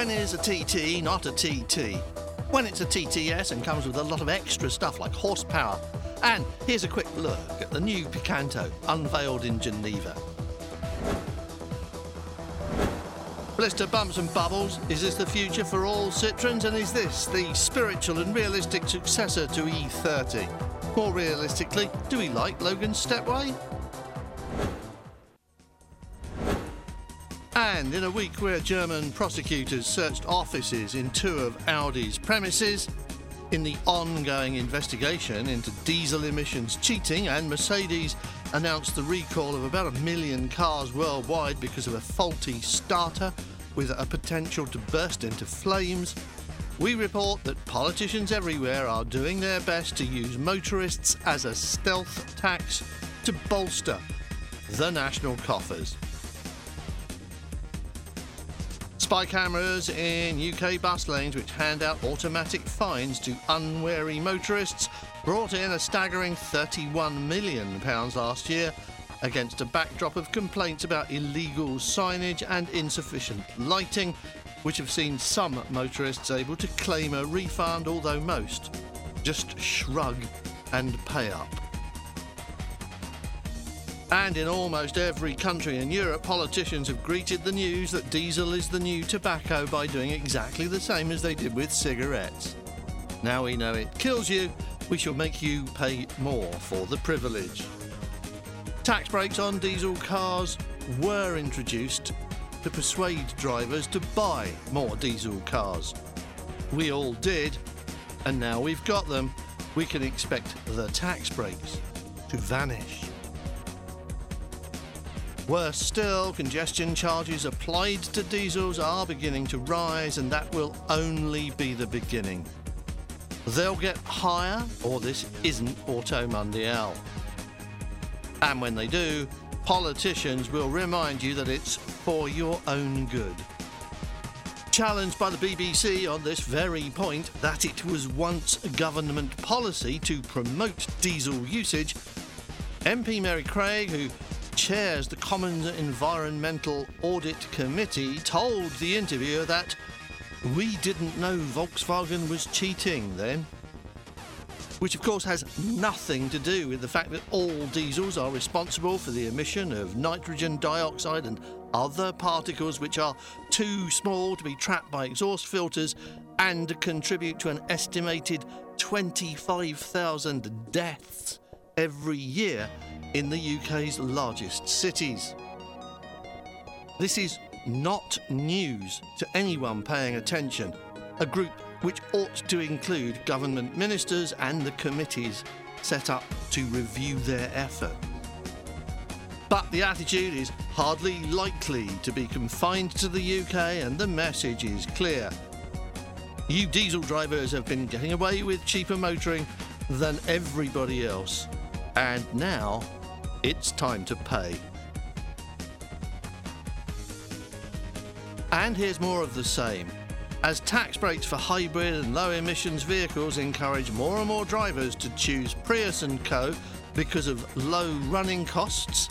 When is a TT not a TT? When it's a TTS and comes with a lot of extra stuff like horsepower. And here's a quick look at the new Picanto unveiled in Geneva. Blister bumps and bubbles. Is this the future for all Citroens? And is this the spiritual and realistic successor to E30? More realistically, do we like Logan's Stepway? And in a week where German prosecutors searched offices in two of Audi's premises, in the ongoing investigation into diesel emissions cheating, and Mercedes announced the recall of about a million cars worldwide because of a faulty starter with a potential to burst into flames, we report that politicians everywhere are doing their best to use motorists as a stealth tax to bolster the national coffers. Spy cameras in UK bus lanes, which hand out automatic fines to unwary motorists, brought in a staggering £31 million last year against a backdrop of complaints about illegal signage and insufficient lighting, which have seen some motorists able to claim a refund, although most just shrug and pay up. And in almost every country in Europe, politicians have greeted the news that diesel is the new tobacco by doing exactly the same as they did with cigarettes. Now we know it kills you, we shall make you pay more for the privilege. Tax breaks on diesel cars were introduced to persuade drivers to buy more diesel cars. We all did, and now we've got them, we can expect the tax breaks to vanish. Worse still, congestion charges applied to diesels are beginning to rise, and that will only be the beginning. They'll get higher, or this isn't Auto Mundial. And when they do, politicians will remind you that it's for your own good. Challenged by the BBC on this very point that it was once government policy to promote diesel usage, MP Mary Creagh, who chairs the Commons Environmental Audit Committee, told the interviewer that we didn't know Volkswagen was cheating then which of course has nothing to do with the fact that all diesels are responsible for the emission of nitrogen dioxide and other particles which are too small to be trapped by exhaust filters and contribute to an estimated 25,000 deaths every year in the UK's largest cities. This is not news to anyone paying attention. A group which ought to include government ministers and the committees set up to review their effort. But the attitude is hardly likely to be confined to the UK, and the message is clear. You diesel drivers have been getting away with cheaper motoring than everybody else, and now it's time to pay. And here's more of the same. As tax breaks for hybrid and low emissions vehicles encourage more and more drivers to choose Prius and Co because of low running costs,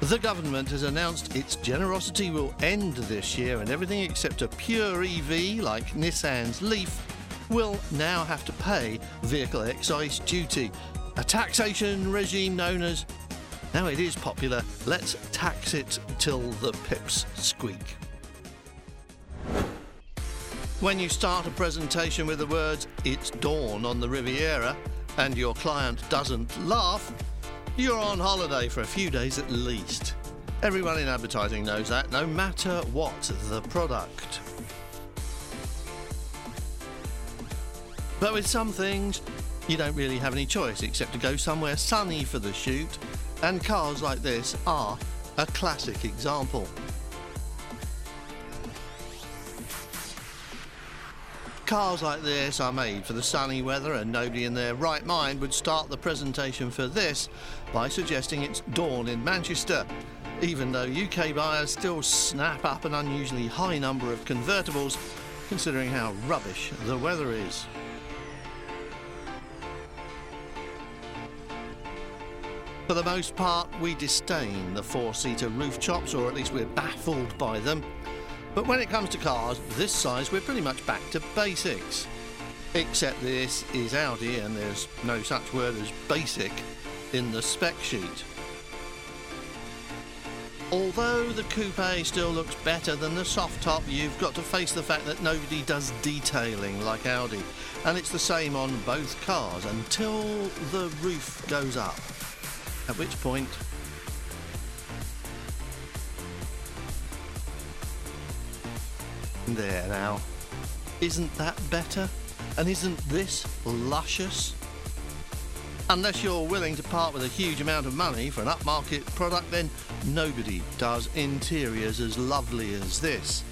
the government has announced its generosity will end this year and everything except a pure EV like Nissan's Leaf will now have to pay vehicle excise duty, a taxation regime known as now it is popular, let's tax it till the pips squeak. When you start a presentation with the words, it's dawn on the Riviera, and your client doesn't laugh, you're on holiday for a few days at least. Everyone in advertising knows that, no matter what the product. But with some things, you don't really have any choice except to go somewhere sunny for the shoot, and cars like this are a classic example. Cars like this are made for the sunny weather, and nobody in their right mind would start the presentation for this by suggesting it's dawn in Manchester, even though UK buyers still snap up an unusually high number of convertibles, considering how rubbish the weather is. For the most part, we disdain the four seater roof chops, or at least we're baffled by them. But when it comes to cars this size, we're pretty much back to basics. Except this is Audi and there's no such word as basic in the spec sheet. Although the coupe still looks better than the soft top, you've got to face the fact that nobody does detailing like Audi. And it's the same on both cars until the roof goes up. At which point... There now. Isn't that better? And isn't this luscious? Unless you're willing to part with a huge amount of money for an upmarket product, then nobody does interiors as lovely as this.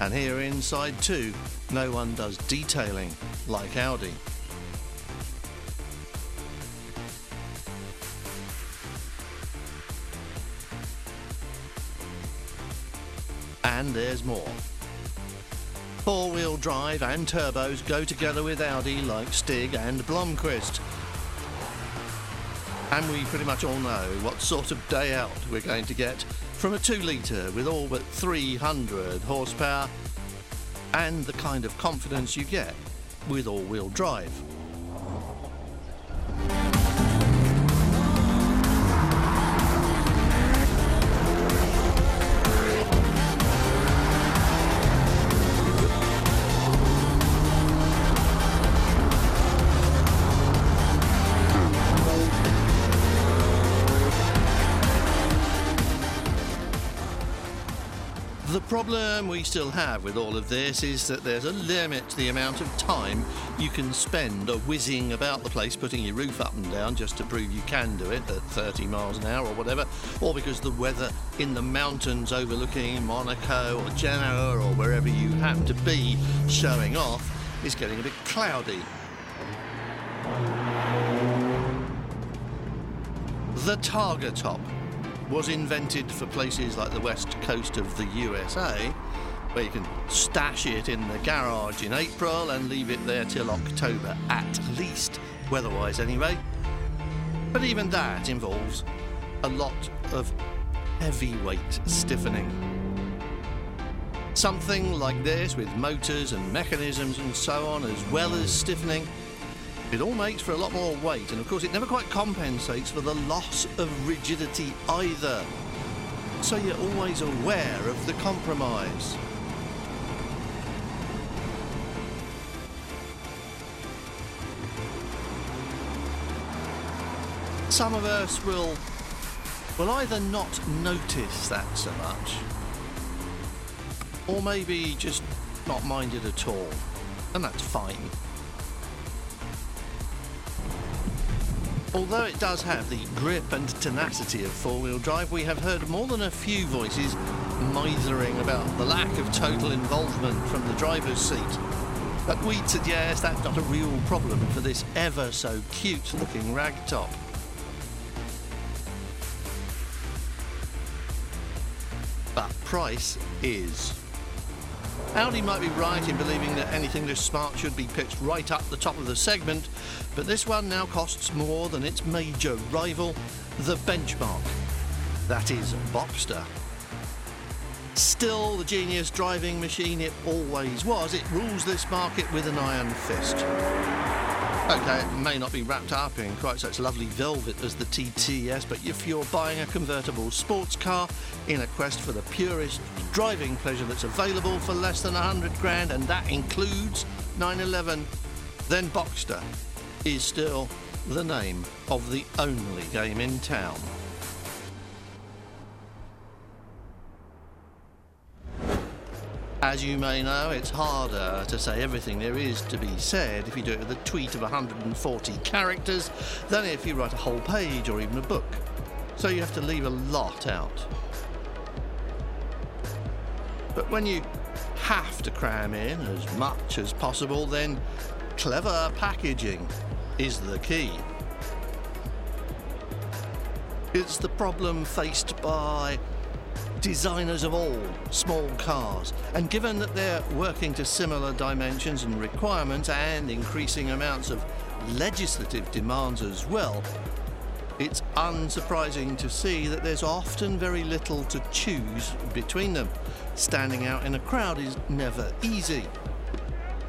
And here inside too, no one does detailing like Audi. And there's more. Four-wheel drive and turbos go together with Audi like Stig and Blomqvist. And we pretty much all know what sort of day out we're going to get from a 2 litre with all but 300 horsepower and the kind of confidence you get with all-wheel drive. Problem we still have with all of this is that there's a limit to the amount of time you can spend whizzing about the place putting your roof up and down just to prove you can do it at 30 miles an hour or whatever, or because the weather in the mountains overlooking Monaco or Genoa or wherever you happen to be showing off is getting a bit cloudy. The Targa Top was invented for places like the west coast of the USA, where you can stash it in the garage in April and leave it there till October at least, weather-wise anyway. But even that involves a lot of heavyweight stiffening. Something like this with motors and mechanisms and so on, as well as stiffening, it all makes for a lot more weight, and of course, it never quite compensates for the loss of rigidity either. So you're always aware of the compromise. Some of us will will either not notice that so much, or maybe just not mind it at all, and that's fine. Although it does have the grip and tenacity of four-wheel drive, we have heard more than a few voices mithering about the lack of total involvement from the driver's seat. But we'd suggest that's not a real problem for this ever so cute-looking ragtop. But price is. Audi might be right in believing that anything this smart should be pitched right up the top of the segment, but this one now costs more than its major rival, the benchmark. That is Boxster. Still the genius driving machine it always was, it rules this market with an iron fist. Okay, it may not be wrapped up in quite such lovely velvet as the TTS, but if you're buying a convertible sports car in a quest for the purest driving pleasure that's available for less than 100 grand, and that includes 911, then Boxster is still the name of the only game in town. As you may know, it's harder to say everything there is to be said if you do it with a tweet of 140 characters than if you write a whole page or even a book. So you have to leave a lot out. But when you have to cram in as much as possible, then clever packaging is the key. It's the problem faced by designers of all small cars. And given that they're working to similar dimensions and requirements and increasing amounts of legislative demands as well, it's unsurprising to see that there's often very little to choose between them. standing out in a crowd is never easy.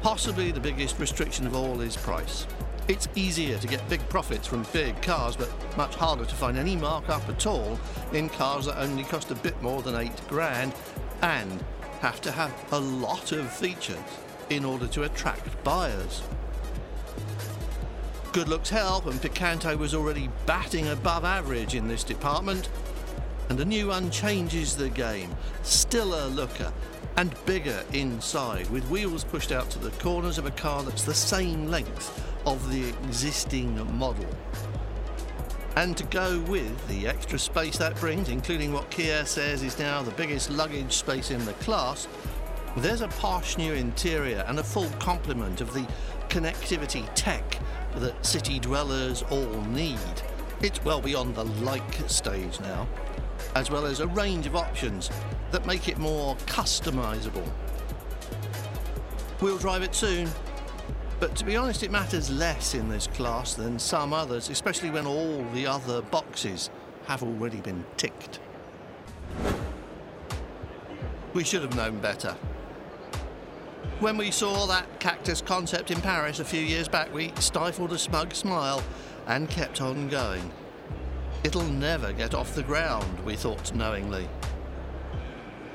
Possibly the biggest restriction of all is price. It's easier to get big profits from big cars, but much harder to find any markup at all in cars that only cost a bit more than 8 grand and have to have a lot of features in order to attract buyers. Good looks help, and Picanto was already batting above average in this department. And a new one changes the game. Stiller looker and bigger inside, with wheels pushed out to the corners of a car that's the same length of the existing model. And to go with the extra space that brings, including what Kia says is now the biggest luggage space in the class, there's a posh new interior and a full complement of the connectivity tech that city dwellers all need. It's well beyond the like stage now, as well as a range of options that make it more customizable. We'll drive it soon, but to be honest, it matters less in this class than some others, especially when all the other boxes have already been ticked. We should have known better. When we saw that cactus concept in Paris a few years back, we stifled a smug smile and kept on going. It'll never get off the ground, we thought knowingly.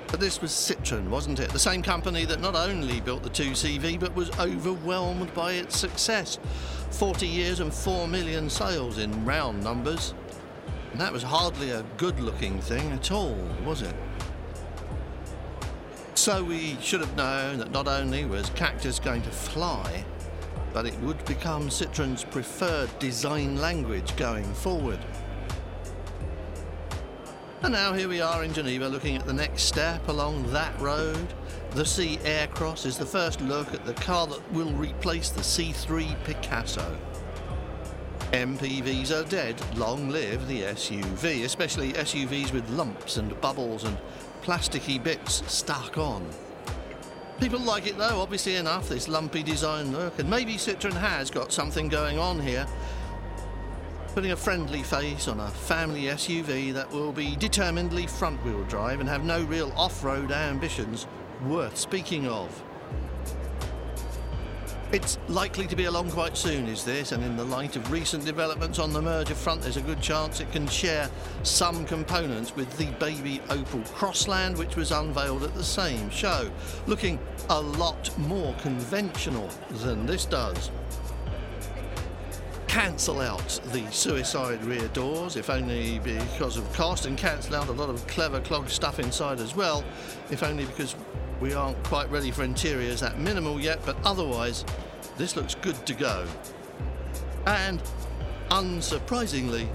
But this was Citroën, wasn't it? The same company that not only built the 2CV but was overwhelmed by its success. 40 years and 4 million sales in round numbers. And that was hardly a good looking thing at all, was it? So we should have known that not only was Cactus going to fly, but it would become Citroën's preferred design language going forward. And now here we are in Geneva looking at the next step along that road. The C Aircross is the first look at the car that will replace the C3 Picasso. MPVs are dead, long live the SUV, especially SUVs with lumps and bubbles and plasticky bits stuck on. People like it though, obviously enough, this lumpy design look, and maybe Citroën has got something going on here. Putting a friendly face on a family SUV that will be determinedly front wheel drive and have no real off road ambitions worth speaking of. It's likely to be along quite soon, is this, and in the light of recent developments on the merger front, there's a good chance it can share some components with the baby Opel Crossland, which was unveiled at the same show, looking a lot more conventional than this does. Cancel out the suicide rear doors, if only because of cost, and cancel out a lot of clever clog stuff inside as well, if only because we aren't quite ready for interiors that minimal yet, but otherwise, this looks good to go. And unsurprisingly,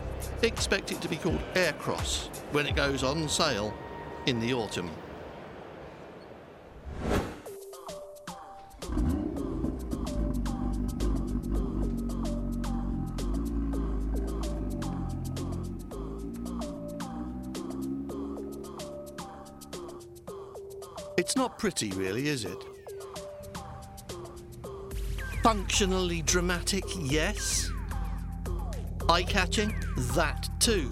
expect it to be called Aircross when it goes on sale in the autumn. It's not pretty, really, is it? Functionally dramatic, yes. Eye catching, that too.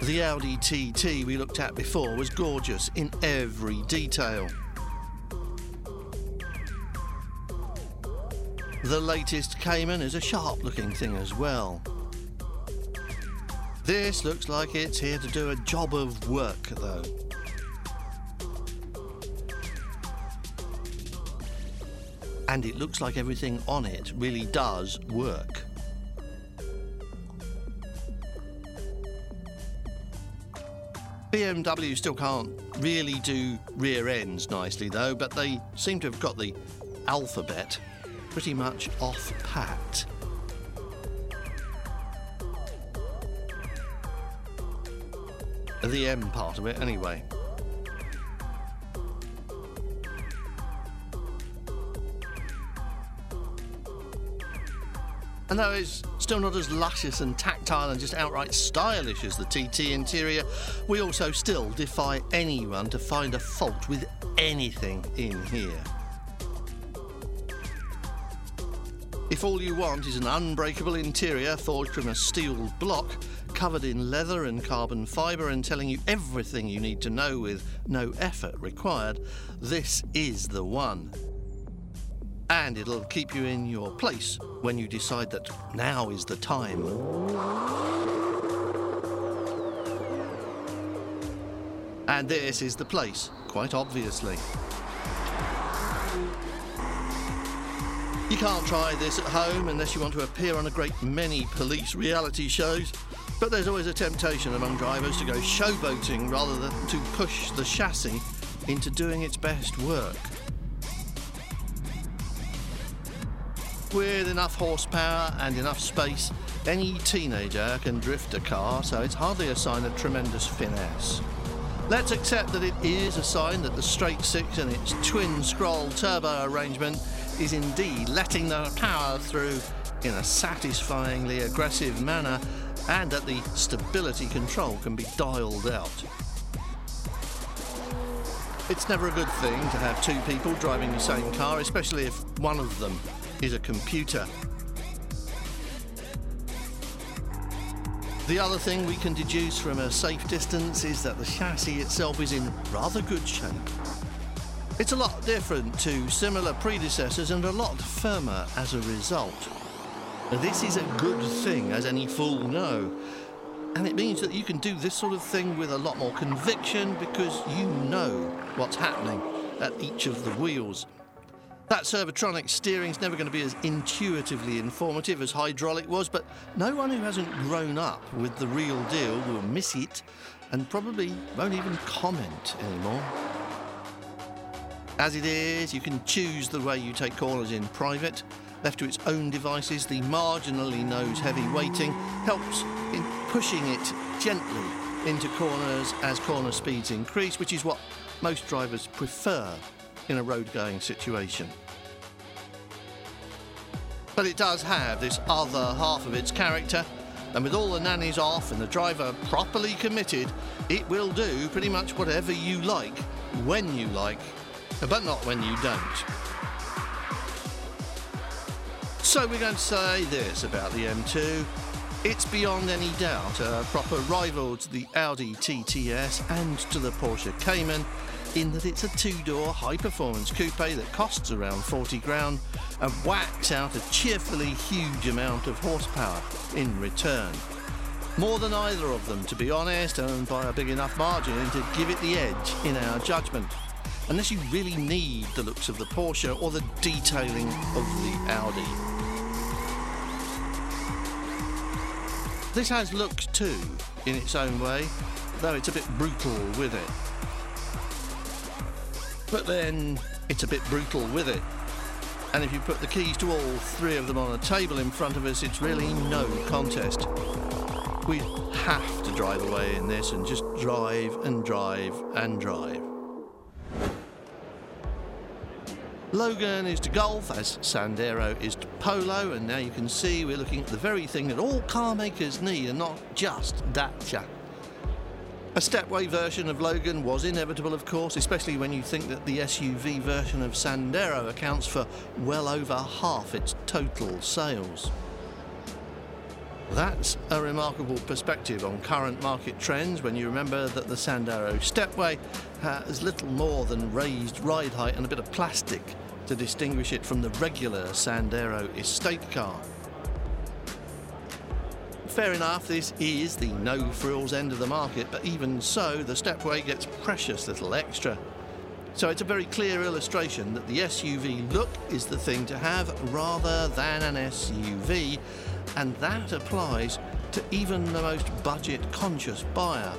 The Audi TT we looked at before was gorgeous in every detail. The latest Cayman is a sharp looking thing as well. This looks like it's here to do a job of work, though. And it looks like everything on it really does work. BMW still can't really do rear ends nicely though, but they seem to have got the alphabet pretty much off pat. The M part of it anyway. And though it's still not as luscious and tactile and just outright stylish as the TT interior, we also still defy anyone to find a fault with anything in here. If all you want is an unbreakable interior forged from a steel block, covered in leather and carbon fibre and telling you everything you need to know with no effort required, this is the one. And it'll keep you in your place when you decide that now is the time. And this is the place, quite obviously. You can't try this at home unless you want to appear on a great many police reality shows, but there's always a temptation among drivers to go showboating rather than to push the chassis into doing its best work. With enough horsepower and enough space, any teenager can drift a car, so it's hardly a sign of tremendous finesse. Let's accept that it is a sign that the straight six and its twin scroll turbo arrangement is indeed letting the power through in a satisfyingly aggressive manner and that the stability control can be dialed out. It's never a good thing to have two people driving the same car, especially if one of them is a computer. The other thing we can deduce from a safe distance is that the chassis itself is in rather good shape. It's a lot different to similar predecessors and a lot firmer as a result. This is a good thing, as any fool know. And it means that you can do this sort of thing with a lot more conviction because you know what's happening at each of the wheels. That Servotronic steering's never going to be as intuitively informative as hydraulic was, but no one who hasn't grown up with the real deal will miss it and probably won't even comment anymore. As it is, you can choose the way you take corners in private. Left to its own devices, the marginally nose heavy weighting helps in pushing it gently into corners as corner speeds increase, which is what most drivers prefer in a road going situation. But it does have this other half of its character, and with all the nannies off and the driver properly committed, it will do pretty much whatever you like, when you like, but not when you don't. So we're going to say this about the M2. It's beyond any doubt a proper rival to the Audi TTS and to the Porsche Cayman in that it's a two-door high-performance coupe that costs around 40 grand and whacks out a cheerfully huge amount of horsepower in return. More than either of them, to be honest, and by a big enough margin to give it the edge in our judgment unless you really need the looks of the Porsche or the detailing of the Audi. This has looks too, in its own way, though it's a bit brutal with it. But then, it's a bit brutal with it. And if you put the keys to all three of them on a table in front of us, it's really no contest. We have to drive away in this and just drive and drive and drive. Logan is to golf, as Sandero is to polo, and now you can see we're looking at the very thing that all car makers need, and not just Dacia. A stepway version of Logan was inevitable, of course, especially when you think that the SUV version of Sandero accounts for well over half its total sales. That's a remarkable perspective on current market trends when you remember that the Sandero Stepway has little more than raised ride height and a bit of plastic to distinguish it from the regular Sandero estate car. Fair enough, this is the no frills end of the market, but even so, the Stepway gets precious little extra. So it's a very clear illustration that the SUV look is the thing to have rather than an SUV, and that applies to even the most budget conscious buyer.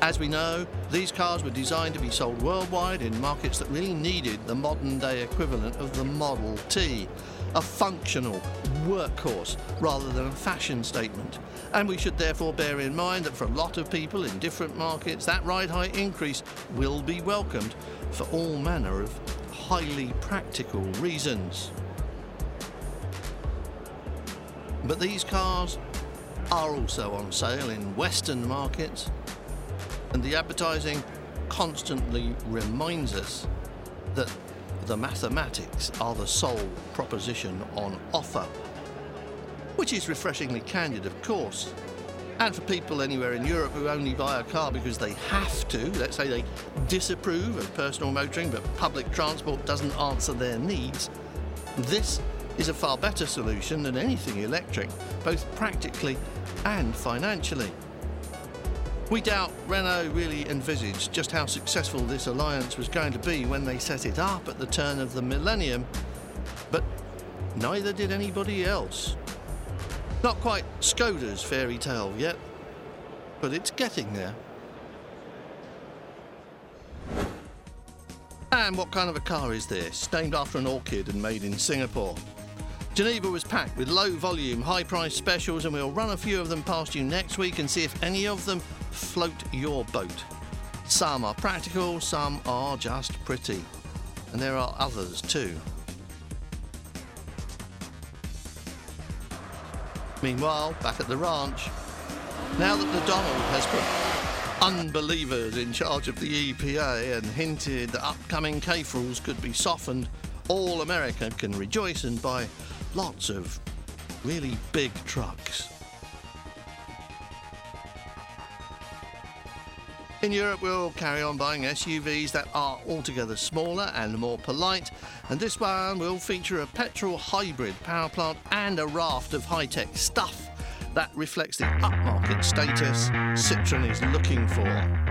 As we know, these cars were designed to be sold worldwide in markets that really needed the modern day equivalent of the Model T, a functional workhorse rather than a fashion statement. And we should therefore bear in mind that for a lot of people in different markets, that ride height increase will be welcomed for all manner of highly practical reasons. But these cars are also on sale in Western markets and the advertising constantly reminds us that the mathematics are the sole proposition on offer. Which is refreshingly candid, of course. And for people anywhere in Europe who only buy a car because they have to, let's say they disapprove of personal motoring but public transport doesn't answer their needs, this is a far better solution than anything electric, both practically and financially. We doubt Renault really envisaged just how successful this alliance was going to be when they set it up at the turn of the millennium, but neither did anybody else. Not quite Skoda's fairy tale yet, but it's getting there. And what kind of a car is this? Named after an orchid and made in Singapore. Geneva was packed with low volume, high price specials, and we'll run a few of them past you next week and see if any of them float your boat. Some are practical, some are just pretty. And there are others too. Meanwhile, back at the ranch, now that the Donald has put unbelievers in charge of the EPA and hinted that upcoming CAFE rules could be softened, all America can rejoice and buy lots of really big trucks. In Europe, we'll carry on buying SUVs that are altogether smaller and more polite, and this one will feature a petrol hybrid power plant and a raft of high tech stuff that reflects the upmarket status Citroën is looking for.